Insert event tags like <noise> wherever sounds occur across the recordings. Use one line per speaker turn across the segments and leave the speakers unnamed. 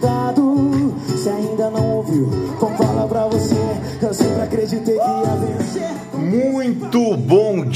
desacreditado.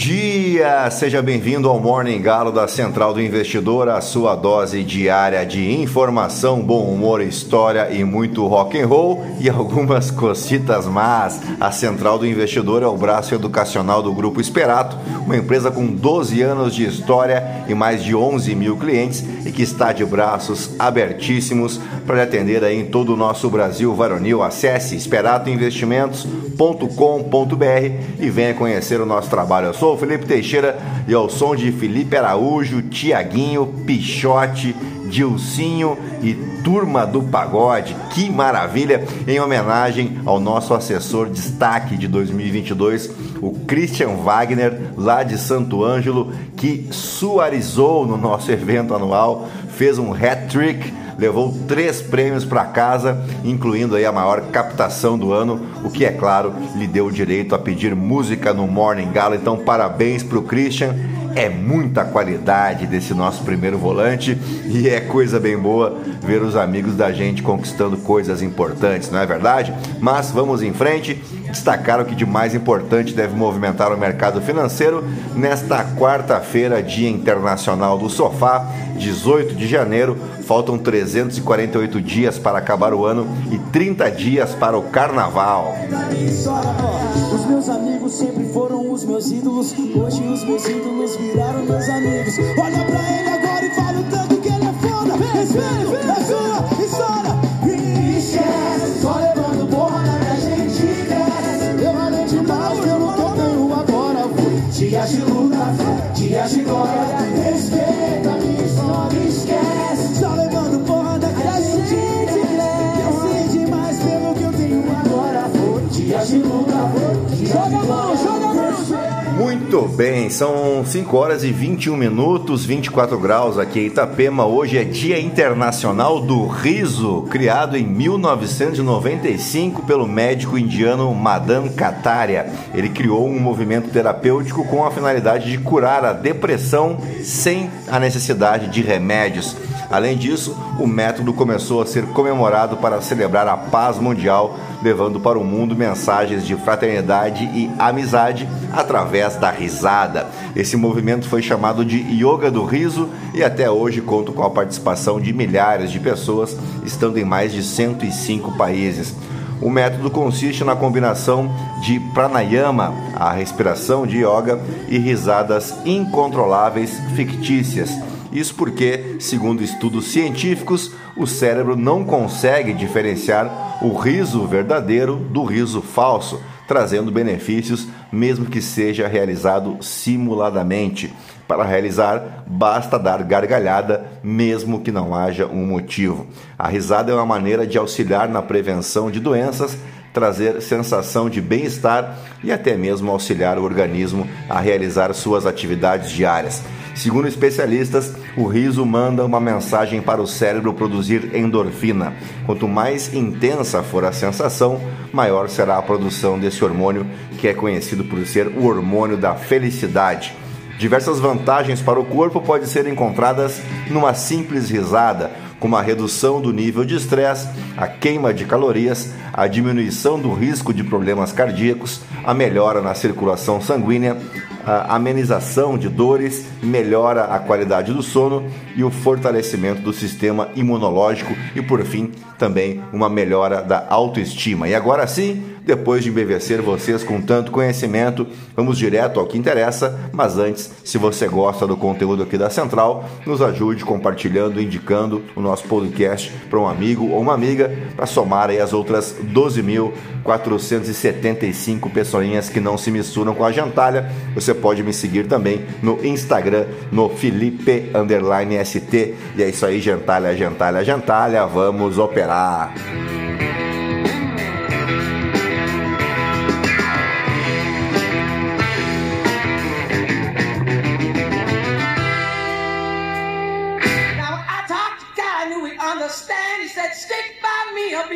Dia! Seja bem-vindo ao Morning Galo da Central do Investidor, a sua dose diária de informação, bom humor, história e muito rock and roll e algumas cocitas más. A Central do Investidor é o braço educacional do Grupo Esperato, uma empresa com 12 anos de história e mais de 11 mil clientes e que está de braços abertíssimos para atender aí em todo o nosso Brasil varonil. Acesse esperatoinvestimentos.com.br e venha conhecer o nosso trabalho. Eu sou o Felipe Teixeira e ao som de Felipe Araújo, Tiaguinho, Pichote, Dilcinho e Turma do Pagode. Que maravilha! Em homenagem ao nosso assessor destaque de 2022, o Christian Wagner, lá de Santo Ângelo, que suarizou no nosso <laughs> evento anual, fez um hat-trick levou três prêmios para casa, incluindo aí a maior captação do ano, o que é claro lhe deu o direito a pedir música no Morning Gala. Então parabéns para o Christian. É muita qualidade desse nosso primeiro volante e é coisa bem boa ver os amigos da gente conquistando coisas importantes, não é verdade? Mas vamos em frente. Destacar o que de mais importante deve movimentar o mercado financeiro nesta quarta-feira, Dia Internacional do Sofá, 18 de janeiro. Faltam 348 dias para acabar o ano e 30 dias para o carnaval.
Os meus amigos sempre foram os meus ídolos. Hoje os meus ídolos viraram meus amigos. Olha pra ele agora e fala o tanto que ele é foda. Respeito, é sua de glória.
Bem, são 5 horas e 21 minutos, 24 graus aqui em Itapema. Hoje é Dia Internacional do Riso, criado em 1995 pelo médico indiano Madan Kataria. Ele criou um movimento terapêutico com a finalidade de curar a depressão sem a necessidade de remédios. Além disso, o método começou a ser comemorado para celebrar a paz mundial, levando para o mundo mensagens de fraternidade e amizade através da risada. Esse movimento foi chamado de Yoga do Riso e até hoje conta com a participação de milhares de pessoas, estando em mais de 105 países. O método consiste na combinação de pranayama, a respiração de yoga, e risadas incontroláveis fictícias. Isso porque, segundo estudos científicos, o cérebro não consegue diferenciar o riso verdadeiro do riso falso, trazendo benefícios mesmo que seja realizado simuladamente. Para realizar, basta dar gargalhada, mesmo que não haja um motivo. A risada é uma maneira de auxiliar na prevenção de doenças, trazer sensação de bem-estar e até mesmo auxiliar o organismo a realizar suas atividades diárias. Segundo especialistas, o riso manda uma mensagem para o cérebro produzir endorfina. Quanto mais intensa for a sensação, maior será a produção desse hormônio, que é conhecido por ser o hormônio da felicidade. Diversas vantagens para o corpo podem ser encontradas numa simples risada, como a redução do nível de estresse, a queima de calorias, a diminuição do risco de problemas cardíacos, a melhora na circulação sanguínea, a amenização de dores, melhora a qualidade do sono e o fortalecimento do sistema imunológico e, por fim, também uma melhora da autoestima. E agora sim, depois de embevecer vocês com tanto conhecimento, vamos direto ao que interessa. Mas antes, se você gosta do conteúdo aqui da Central, nos ajude compartilhando, indicando o nosso podcast para um amigo ou uma amiga para somar aí as outras 12.475 pessoinhas que não se misturam com a gentalha. Você pode me seguir também no Instagram, no Felipe Underline ST. E é isso aí, gentalha, gentalha, gentalha. Vamos operar.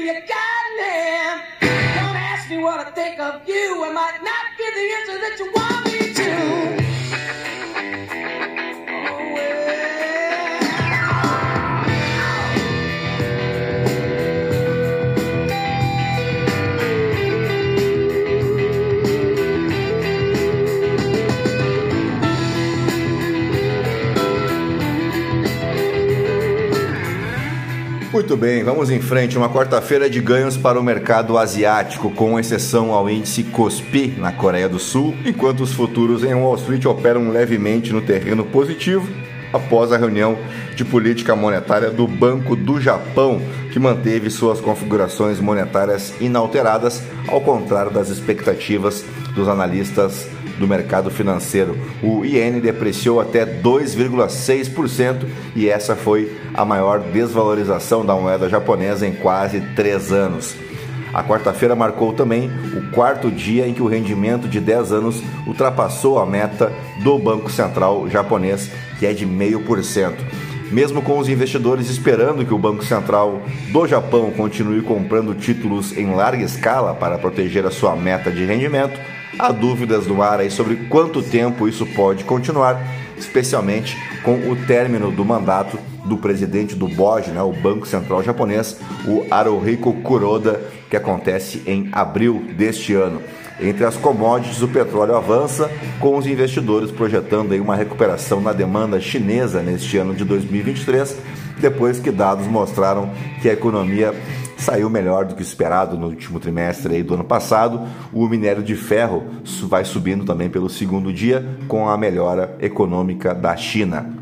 Your guide man. Don't ask me what I think of you. I might not give the answer that you want me to.
Muito bem, vamos em frente. Uma quarta-feira de ganhos para o mercado asiático, com exceção ao índice Kospi na Coreia do Sul, enquanto os futuros em Wall Street operam levemente no terreno positivo após a reunião de política monetária do Banco do Japão, que manteve suas configurações monetárias inalteradas, ao contrário das expectativas dos analistas do mercado financeiro. O iene depreciou até 2,6% e essa foi a maior desvalorização da moeda japonesa em quase três anos. A quarta-feira marcou também o quarto dia em que o rendimento de 10 anos ultrapassou a meta do Banco Central japonês, que é de 0,5%. Mesmo com os investidores esperando que o Banco Central do Japão continue comprando títulos em larga escala para proteger a sua meta de rendimento, há dúvidas no ar aí sobre quanto tempo isso pode continuar, especialmente com o término do mandato do presidente do BOJ, né, o Banco Central Japonês, o Haruhiko Kuroda, que acontece em abril deste ano. Entre as commodities, o petróleo avança, com os investidores projetando aí uma recuperação na demanda chinesa neste ano de 2023, depois que dados mostraram que a economia saiu melhor do que esperado no último trimestre do ano passado. O minério de ferro vai subindo também pelo segundo dia com a melhora econômica da China.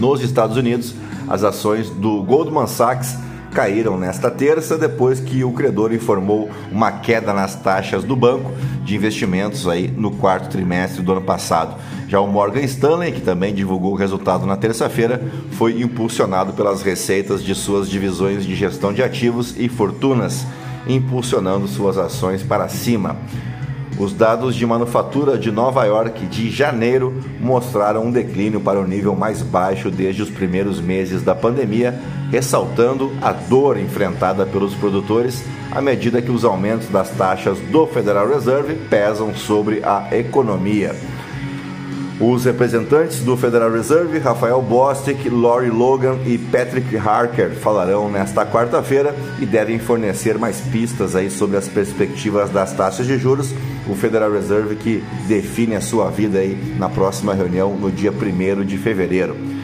Nos Estados Unidos, as ações do Goldman Sachs caíram nesta terça depois que o credor informou uma queda nas taxas do banco de investimentos aí no quarto trimestre do ano passado. Já o Morgan Stanley, que também divulgou o resultado na terça-feira, foi impulsionado pelas receitas de suas divisões de gestão de ativos e fortunas, impulsionando suas ações para cima. Os dados de manufatura de Nova York de janeiro mostraram um declínio para o nível mais baixo desde os primeiros meses da pandemia, ressaltando a dor enfrentada pelos produtores à medida que os aumentos das taxas do Federal Reserve pesam sobre a economia. Os representantes do Federal Reserve, Rafael Bostic, Lori Logan e Patrick Harker, falarão nesta quarta-feira e devem fornecer mais pistas aí sobre as perspectivas das taxas de juros. O Federal Reserve que define a sua vida aí na próxima reunião no dia 1 de fevereiro.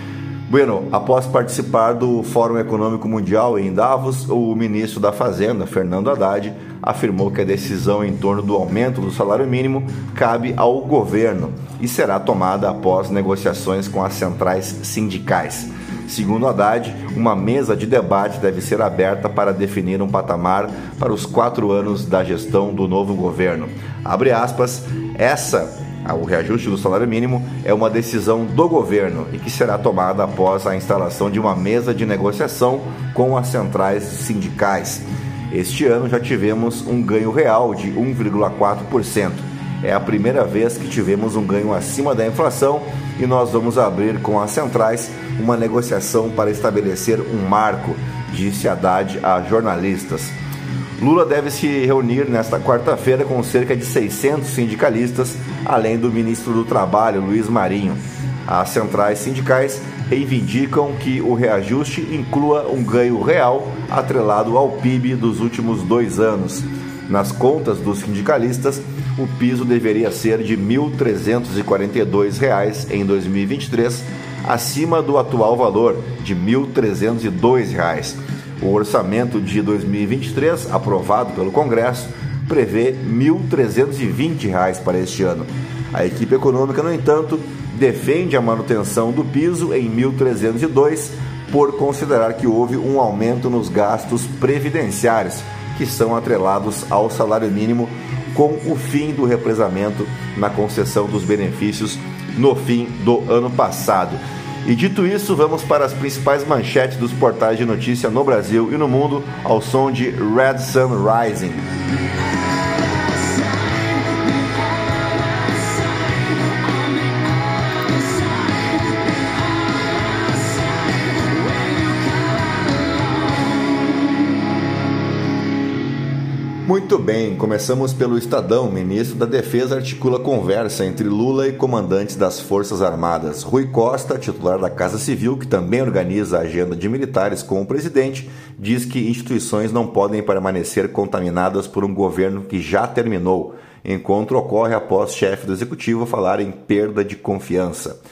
Bueno, após participar do Fórum Econômico Mundial em Davos, o ministro da Fazenda, Fernando Haddad, afirmou que a decisão em torno do aumento do salário mínimo cabe ao governo e será tomada após negociações com as centrais sindicais. Segundo Haddad, uma mesa de debate deve ser aberta para definir um patamar para os quatro anos da gestão do novo governo. Abre aspas, essa o reajuste do salário mínimo é uma decisão do governo e que será tomada após a instalação de uma mesa de negociação com as centrais sindicais. Este ano já tivemos um ganho real de 1,4%. É a primeira vez que tivemos um ganho acima da inflação e nós vamos abrir com as centrais uma negociação para estabelecer um marco, disse Haddad a jornalistas. Lula deve se reunir nesta quarta-feira com cerca de 600 sindicalistas, além do ministro do Trabalho, Luiz Marinho. As centrais sindicais reivindicam que o reajuste inclua um ganho real atrelado ao PIB dos últimos dois anos. Nas contas dos sindicalistas, o piso deveria ser de R$ 1.342 em 2023, acima do atual valor de R$ 1.302. O orçamento de 2023, aprovado pelo Congresso, prevê R$ 1.320 para este ano. A equipe econômica, no entanto, defende a manutenção do piso em 1.302 por considerar que houve um aumento nos gastos previdenciários, que são atrelados ao salário mínimo com o fim do represamento na concessão dos benefícios no fim do ano passado. E dito isso, vamos para as principais manchetes dos portais de notícia no Brasil e no mundo ao som de Red Sun Rising. Muito bem, começamos pelo Estadão. Ministro da Defesa articula conversa entre Lula e comandantes das Forças Armadas. Rui Costa, titular da Casa Civil, que também organiza a agenda de militares com o presidente, diz que instituições não podem permanecer contaminadas por um governo que já terminou. Encontro ocorre após chefe do executivo falar em perda de confiança.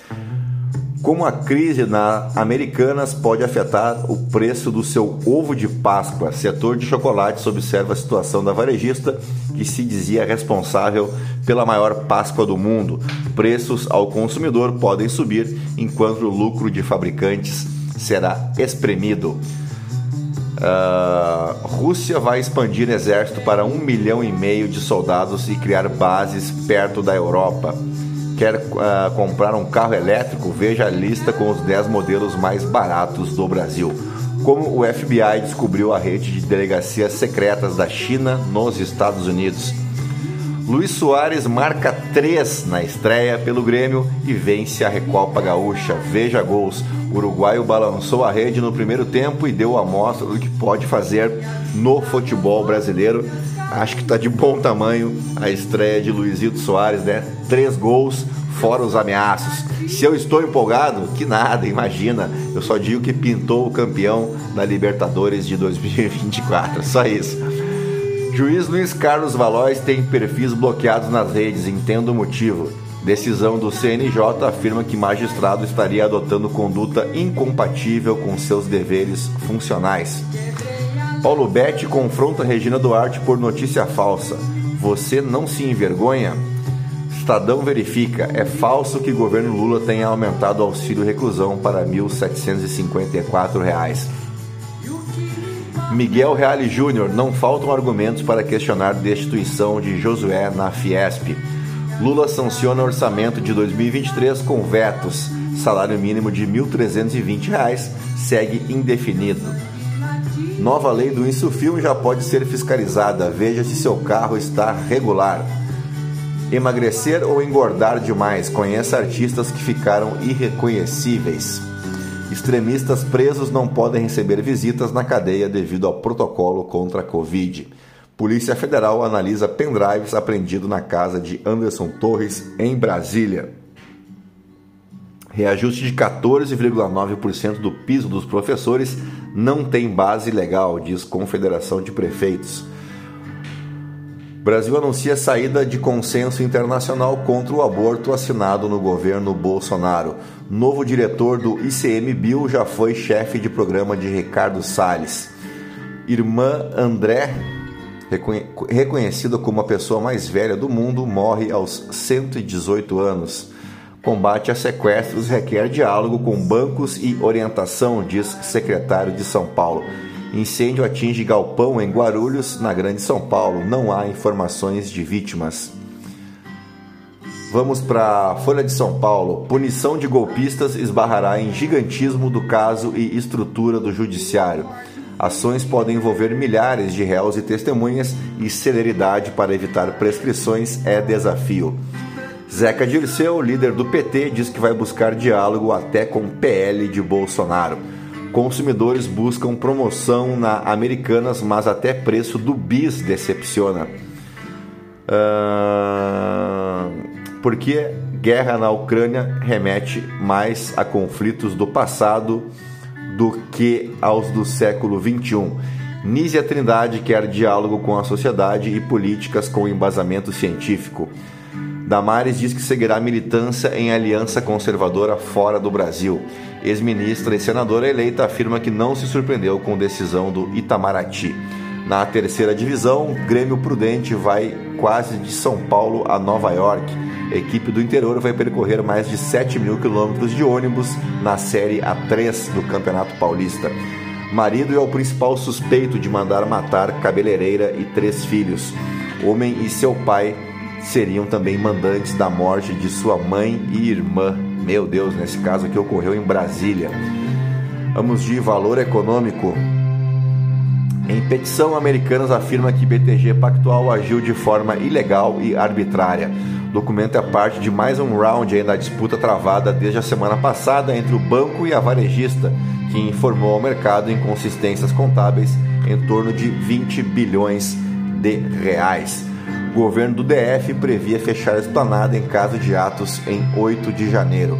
Como a crise na Americanas pode afetar o preço do seu ovo de Páscoa? Setor de chocolates observa a situação da varejista que se dizia responsável pela maior Páscoa do mundo. Preços ao consumidor podem subir enquanto o lucro de fabricantes será espremido. Uh, Rússia vai expandir exército para um milhão e meio de soldados e criar bases perto da Europa quer uh, comprar um carro elétrico, veja a lista com os 10 modelos mais baratos do Brasil. Como o FBI descobriu a rede de delegacias secretas da China nos Estados Unidos. Luiz Soares marca 3 na estreia pelo Grêmio e vence a Recopa Gaúcha. Veja gols. O uruguaio balançou a rede no primeiro tempo e deu a mostra do que pode fazer no futebol brasileiro Acho que está de bom tamanho a estreia de Luizito Soares, né? Três gols, fora os ameaços. Se eu estou empolgado, que nada, imagina. Eu só digo que pintou o campeão da Libertadores de 2024. Só isso. Juiz Luiz Carlos Valois tem perfis bloqueados nas redes, entendo o motivo. Decisão do CNJ afirma que magistrado estaria adotando conduta incompatível com seus deveres funcionais. Paulo Betti confronta Regina Duarte por notícia falsa. Você não se envergonha? Estadão verifica, é falso que o governo Lula tenha aumentado o auxílio reclusão para R$ 1.754. Miguel Reale Júnior, não faltam argumentos para questionar destituição de Josué na Fiesp. Lula sanciona orçamento de 2023 com vetos. Salário mínimo de R$ 1.320 segue indefinido. Nova lei do Insufilme já pode ser fiscalizada. Veja se seu carro está regular. Emagrecer ou engordar demais. Conheça artistas que ficaram irreconhecíveis. Extremistas presos não podem receber visitas na cadeia devido ao protocolo contra a Covid. Polícia Federal analisa pendrives apreendido na casa de Anderson Torres, em Brasília. Reajuste de 14,9% do piso dos professores não tem base legal, diz Confederação de Prefeitos. Brasil anuncia saída de consenso internacional contra o aborto assinado no governo Bolsonaro. Novo diretor do ICMBio já foi chefe de programa de Ricardo Salles. Irmã André, reconhecida como a pessoa mais velha do mundo, morre aos 118 anos. Combate a sequestros requer diálogo com bancos e orientação, diz secretário de São Paulo. Incêndio atinge galpão em Guarulhos, na Grande São Paulo. Não há informações de vítimas. Vamos para Folha de São Paulo. Punição de golpistas esbarrará em gigantismo do caso e estrutura do judiciário. Ações podem envolver milhares de réus e testemunhas e celeridade para evitar prescrições é desafio. Zeca Dirceu, líder do PT, diz que vai buscar diálogo até com PL de Bolsonaro. Consumidores buscam promoção na Americanas, mas até preço do bis decepciona. Uh, porque guerra na Ucrânia remete mais a conflitos do passado do que aos do século XXI. Nízia Trindade quer diálogo com a sociedade e políticas com embasamento científico. Damares diz que seguirá militância em aliança conservadora fora do Brasil. Ex-ministra e senadora eleita afirma que não se surpreendeu com decisão do Itamaraty. Na terceira divisão, Grêmio Prudente vai quase de São Paulo a Nova York. A equipe do interior vai percorrer mais de 7 mil quilômetros de ônibus na Série A3 do Campeonato Paulista. Marido é o principal suspeito de mandar matar cabeleireira e três filhos. Homem e seu pai seriam também mandantes da morte de sua mãe e irmã. Meu Deus, nesse caso aqui ocorreu em Brasília. Vamos de valor econômico. Em petição, americanas afirma que BTG Pactual agiu de forma ilegal e arbitrária. O documento é parte de mais um round aí na disputa travada desde a semana passada entre o banco e a varejista, que informou ao mercado inconsistências contábeis em torno de 20 bilhões de reais. O governo do DF previa fechar a esplanada em caso de atos em 8 de janeiro.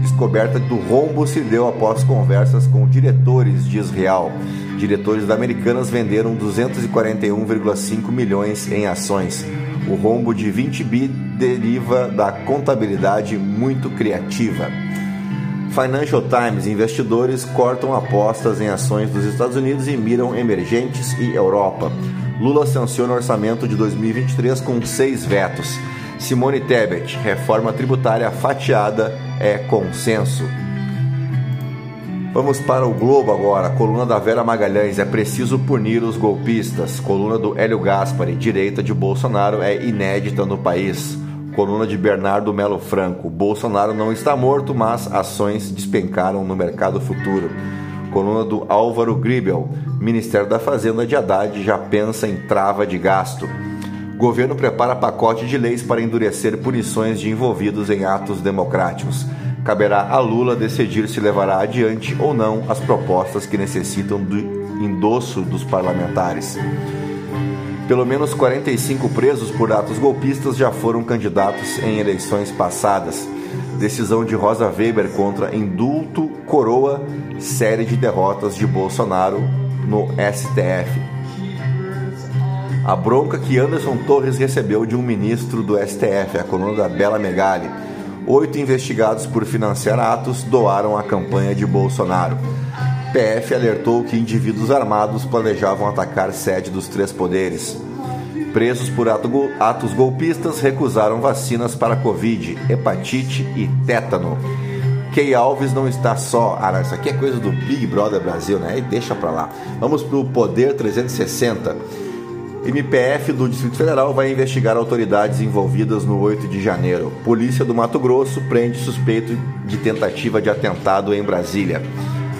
Descoberta do rombo se deu após conversas com diretores de Israel. Diretores da Americanas venderam 241,5 milhões em ações. O rombo de 20 bi deriva da contabilidade muito criativa. Financial Times: investidores cortam apostas em ações dos Estados Unidos e miram emergentes e Europa. Lula sanciona o orçamento de 2023 com seis vetos. Simone Tebet: reforma tributária fatiada é consenso. Vamos para o Globo agora. Coluna da Vera Magalhães. É preciso punir os golpistas. Coluna do Hélio Gaspari. Direita de Bolsonaro é inédita no país. Coluna de Bernardo Melo Franco. Bolsonaro não está morto, mas ações despencaram no mercado futuro. Coluna do Álvaro Gribel. Ministério da Fazenda de Haddad já pensa em trava de gasto. Governo prepara pacote de leis para endurecer punições de envolvidos em atos democráticos. Caberá a Lula decidir se levará adiante ou não as propostas que necessitam do endosso dos parlamentares. Pelo menos 45 presos por atos golpistas já foram candidatos em eleições passadas. Decisão de Rosa Weber contra indulto coroa série de derrotas de Bolsonaro no STF. A bronca que Anderson Torres recebeu de um ministro do STF, a coluna da Bela Megali Oito investigados por financiar atos doaram a campanha de Bolsonaro. PF alertou que indivíduos armados planejavam atacar sede dos três poderes. Presos por atos golpistas recusaram vacinas para Covid, hepatite e tétano. Key Alves não está só. Ah, não, isso aqui é coisa do Big Brother Brasil, né? E deixa pra lá. Vamos pro Poder 360. MPF do Distrito Federal vai investigar autoridades envolvidas no 8 de janeiro. Polícia do Mato Grosso prende suspeito de tentativa de atentado em Brasília.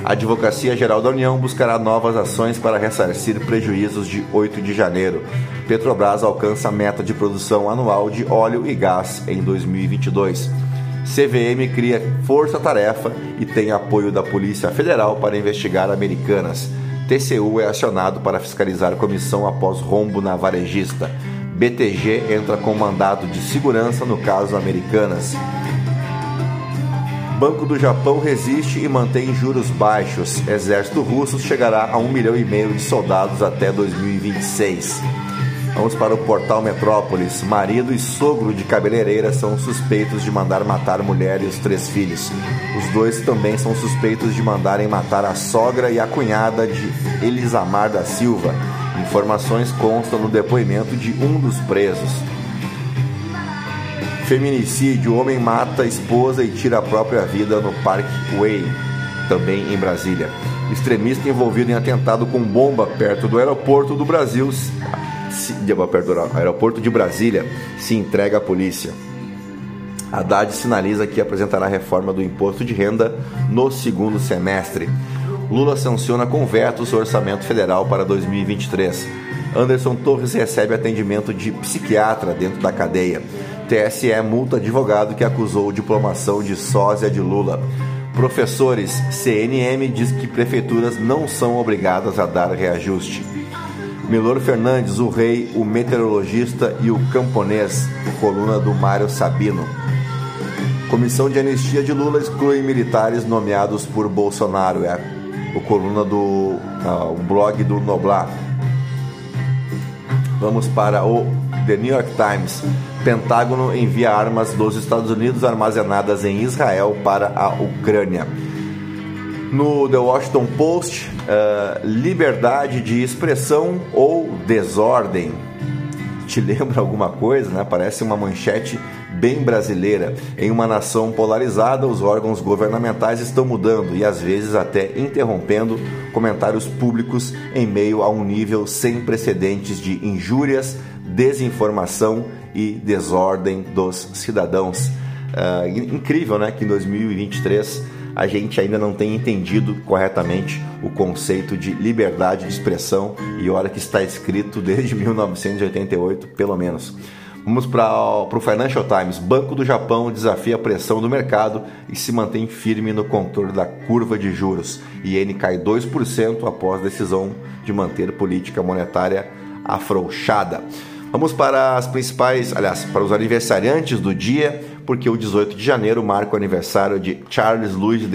A Advocacia Geral da União buscará novas ações para ressarcir prejuízos de 8 de janeiro. Petrobras alcança meta de produção anual de óleo e gás em 2022. CVM cria força-tarefa e tem apoio da Polícia Federal para investigar Americanas. TCU é acionado para fiscalizar comissão após rombo na varejista. BTG entra com mandado de segurança no caso Americanas. Banco do Japão resiste e mantém juros baixos. Exército russo chegará a um milhão e meio de soldados até 2026. Vamos para o portal Metrópolis. Marido e sogro de cabeleireira são suspeitos de mandar matar mulher e os três filhos. Os dois também são suspeitos de mandarem matar a sogra e a cunhada de Elisamar da Silva. Informações constam no depoimento de um dos presos. Feminicídio: homem mata a esposa e tira a própria vida no Parkway, também em Brasília. Extremista envolvido em atentado com bomba perto do aeroporto do Brasil de aeroporto de Brasília se entrega à polícia. Haddad sinaliza que apresentará reforma do imposto de renda no segundo semestre. Lula sanciona com vetos o orçamento federal para 2023. Anderson Torres recebe atendimento de psiquiatra dentro da cadeia. TSE multa advogado que acusou diplomação de sósia de Lula. Professores, CNM diz que prefeituras não são obrigadas a dar reajuste. Milor Fernandes, o rei, o meteorologista e o camponês, coluna do Mário Sabino. Comissão de anistia de Lula exclui militares nomeados por Bolsonaro. É o coluna do uh, o blog do Noblar. Vamos para o The New York Times. Pentágono envia armas dos Estados Unidos armazenadas em Israel para a Ucrânia. No The Washington Post, uh, liberdade de expressão ou desordem. Te <laughs> lembra alguma coisa, né? Parece uma manchete bem brasileira. Em uma nação polarizada, os órgãos governamentais estão mudando e às vezes até interrompendo comentários públicos em meio a um nível sem precedentes de injúrias, desinformação e desordem dos cidadãos. Uh, incrível, né? Que em 2023 a gente ainda não tem entendido corretamente o conceito de liberdade de expressão e olha que está escrito desde <laughs> 1988, pelo menos. Vamos para o Financial Times. Banco do Japão desafia a pressão do mercado e se mantém firme no controle da curva de juros. Iene cai 2% após decisão de manter política monetária afrouxada. Vamos para as principais, aliás, para os aniversariantes do dia porque o 18 de janeiro marca o aniversário de Charles Louis de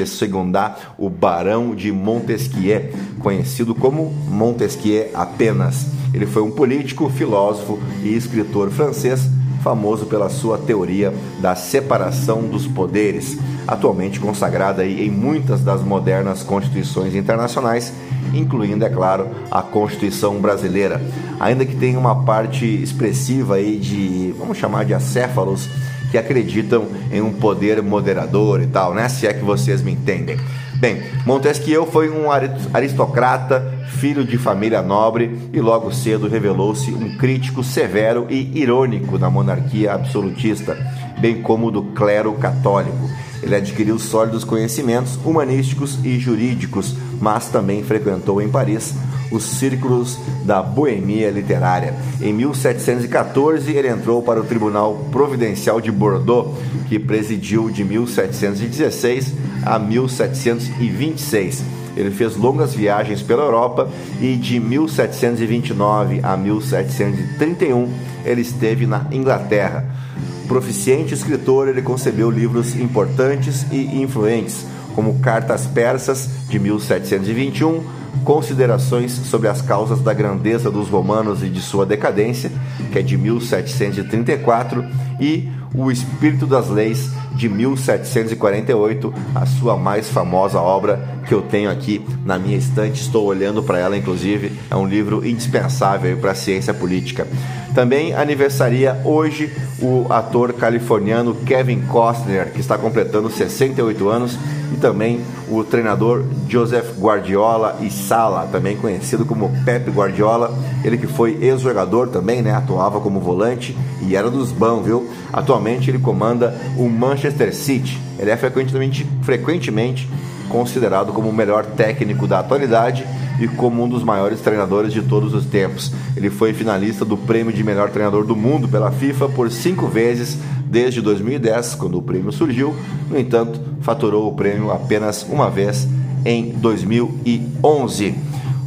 o Barão de Montesquieu, conhecido como Montesquieu apenas. Ele foi um político, filósofo e escritor francês famoso pela sua teoria da separação dos poderes, atualmente consagrada em muitas das modernas constituições internacionais, incluindo, é claro, a Constituição brasileira. Ainda que tenha uma parte expressiva aí de, vamos chamar de acéfalos, que acreditam em um poder moderador e tal, né? Se é que vocês me entendem. Bem, Montesquieu foi um aristocrata, filho de família nobre e logo cedo revelou-se um crítico severo e irônico da monarquia absolutista, bem como do clero católico. Ele adquiriu sólidos conhecimentos humanísticos e jurídicos, mas também frequentou em Paris os círculos da boemia literária. Em 1714, ele entrou para o Tribunal Providencial de Bordeaux, que presidiu de 1716 a 1726. Ele fez longas viagens pela Europa e de 1729 a 1731 ele esteve na Inglaterra. Proficiente escritor, ele concebeu livros importantes e influentes, como Cartas Persas, de 1721, Considerações sobre as causas da grandeza dos romanos e de sua decadência, que é de 1734, e O Espírito das Leis, de 1748, a sua mais famosa obra que eu tenho aqui na minha estante, estou olhando para ela, inclusive, é um livro indispensável para a ciência política. Também aniversaria hoje o ator californiano Kevin Costner, que está completando 68 anos, e também o treinador Joseph Guardiola e Sala, também conhecido como Pep Guardiola, ele que foi ex-jogador também, né, atuava como volante e era dos bons, viu? Atualmente ele comanda o Manchester City. Ele é frequentemente, frequentemente considerado como o melhor técnico da atualidade e como um dos maiores treinadores de todos os tempos. Ele foi finalista do prêmio de melhor treinador do mundo pela FIFA por cinco vezes desde 2010, quando o prêmio surgiu. No entanto, faturou o prêmio apenas uma vez em 2011.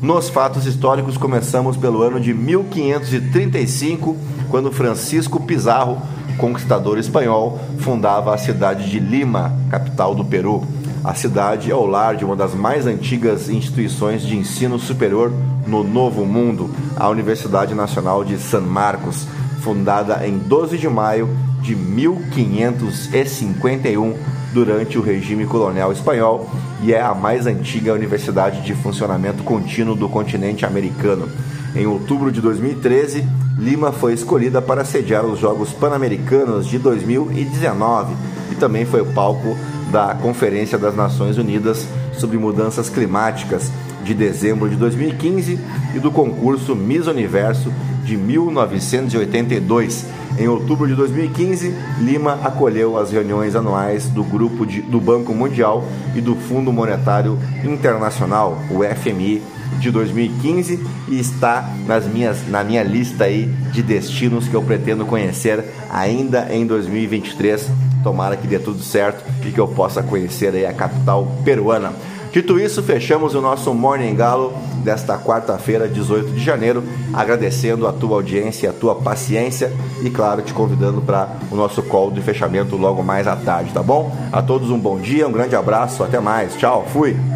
Nos fatos históricos, começamos pelo ano de 1535, quando Francisco Pizarro, conquistador espanhol, fundava a cidade de Lima, capital do Peru. A cidade é o lar de uma das mais antigas instituições de ensino superior no Novo Mundo, a Universidade Nacional de San Marcos, fundada em 12 de maio de 1551 durante o regime colonial espanhol e é a mais antiga universidade de funcionamento contínuo do continente americano. Em outubro de 2013, Lima foi escolhida para sediar os Jogos Pan-Americanos de 2019 e também foi o palco da Conferência das Nações Unidas sobre Mudanças Climáticas de dezembro de 2015 e do concurso Miss Universo de 1982. Em outubro de 2015, Lima acolheu as reuniões anuais do grupo de, do Banco Mundial e do Fundo Monetário Internacional, o FMI, de 2015 e está nas minhas, na minha lista aí de destinos que eu pretendo conhecer ainda em 2023 Tomara que dê tudo certo e que eu possa conhecer aí a capital peruana. Dito isso, fechamos o nosso Morning Galo desta quarta-feira, 18 de janeiro, agradecendo a tua audiência, a tua paciência e, claro, te convidando para o nosso call de fechamento logo mais à tarde, tá bom? A todos um bom dia, um grande abraço, até mais, tchau, fui!